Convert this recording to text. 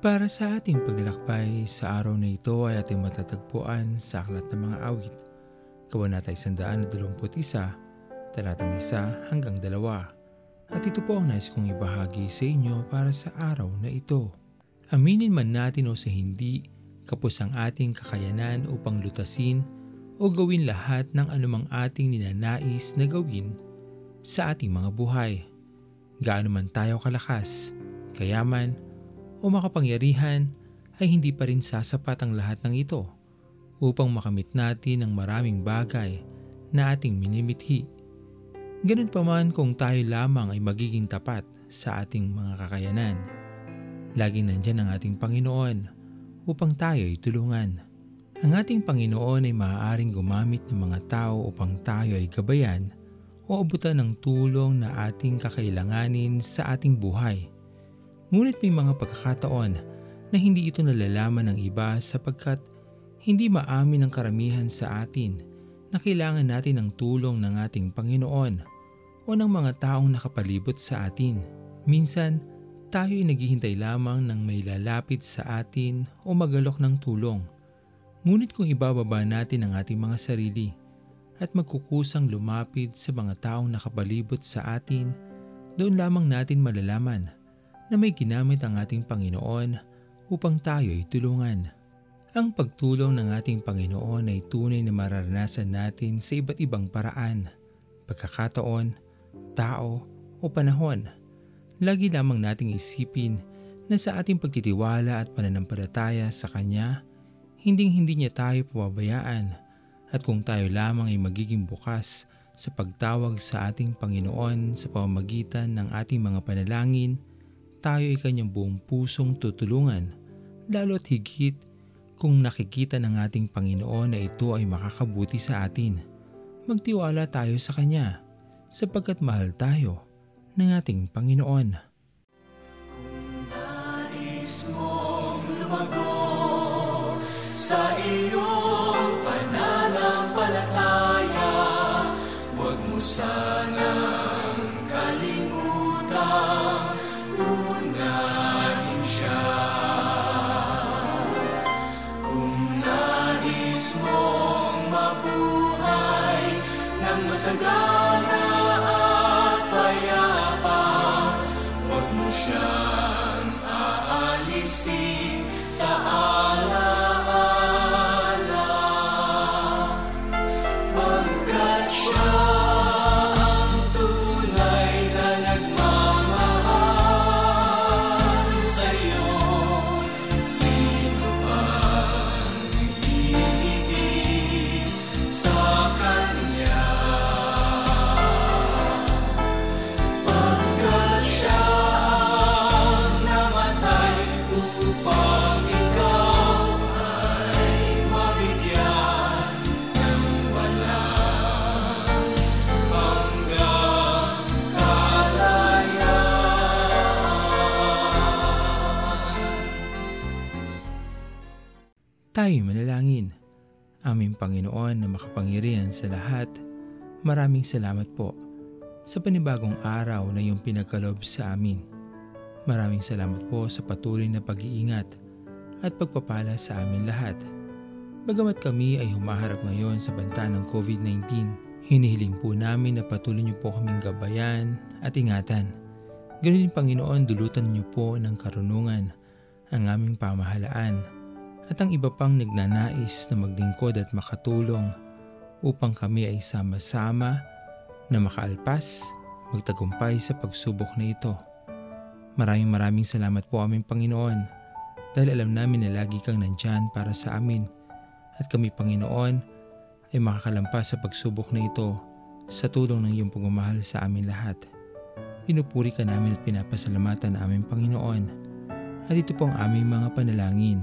Para sa ating paglalakbay sa araw na ito ay ating matatagpuan sa Aklat ng Mga Awit, Kabanata 121, talatang 1 hanggang 2. At ito po ang nais kong ibahagi sa inyo para sa araw na ito. Aminin man natin o sa hindi, kapos ang ating kakayanan upang lutasin o gawin lahat ng anumang ating ninanais na gawin sa ating mga buhay. Gaano man tayo kalakas, kayaman, o makapangyarihan ay hindi pa rin sasapat ang lahat ng ito upang makamit natin ang maraming bagay na ating minimithi. Ganun pa man kung tayo lamang ay magiging tapat sa ating mga kakayanan. Laging nandyan ang ating Panginoon upang tayo ay tulungan. Ang ating Panginoon ay maaaring gumamit ng mga tao upang tayo ay gabayan o abutan ng tulong na ating kakailanganin sa ating buhay Ngunit may mga pagkakataon na hindi ito nalalaman ng iba sapagkat hindi maamin ng karamihan sa atin na kailangan natin ng tulong ng ating Panginoon o ng mga taong nakapalibot sa atin. Minsan, tayo ay naghihintay lamang ng may lalapit sa atin o magalok ng tulong. Ngunit kung ibababa natin ang ating mga sarili at magkukusang lumapit sa mga taong nakapalibot sa atin, doon lamang natin malalaman na may ginamit ang ating Panginoon upang tayo ay tulungan. Ang pagtulong ng ating Panginoon ay tunay na mararanasan natin sa iba't ibang paraan, pagkakataon, tao o panahon. Lagi lamang nating isipin na sa ating pagtitiwala at pananampalataya sa Kanya, hinding-hindi niya tayo pababayaan at kung tayo lamang ay magiging bukas sa pagtawag sa ating Panginoon sa pamamagitan ng ating mga panalangin, tayo ay kanyang buong pusong tutulungan, lalo at higit kung nakikita ng ating Panginoon na ito ay makakabuti sa atin. Magtiwala tayo sa Kanya sapagkat mahal tayo ng ating Panginoon. Kung nais mong lumago sa iyong pananampalataya, huwag mo sanang ng Tayo manalangin. Aming Panginoon na makapangyarihan sa lahat, maraming salamat po sa panibagong araw na iyong pinagkalob sa amin. Maraming salamat po sa patuloy na pag-iingat at pagpapala sa amin lahat. Bagamat kami ay humaharap ngayon sa banta ng COVID-19, hinihiling po namin na patuloy niyo po kaming gabayan at ingatan. Ganun din Panginoon, dulutan niyo po ng karunungan ang aming pamahalaan at ang iba pang nagnanais na maglingkod at makatulong upang kami ay sama-sama na makaalpas, magtagumpay sa pagsubok na ito. Maraming maraming salamat po aming Panginoon dahil alam namin na lagi kang nandyan para sa amin at kami Panginoon ay makakalampas sa pagsubok na ito sa tulong ng iyong pagmamahal sa amin lahat. Pinupuri ka namin at pinapasalamatan na aming Panginoon at ito po ang aming mga panalangin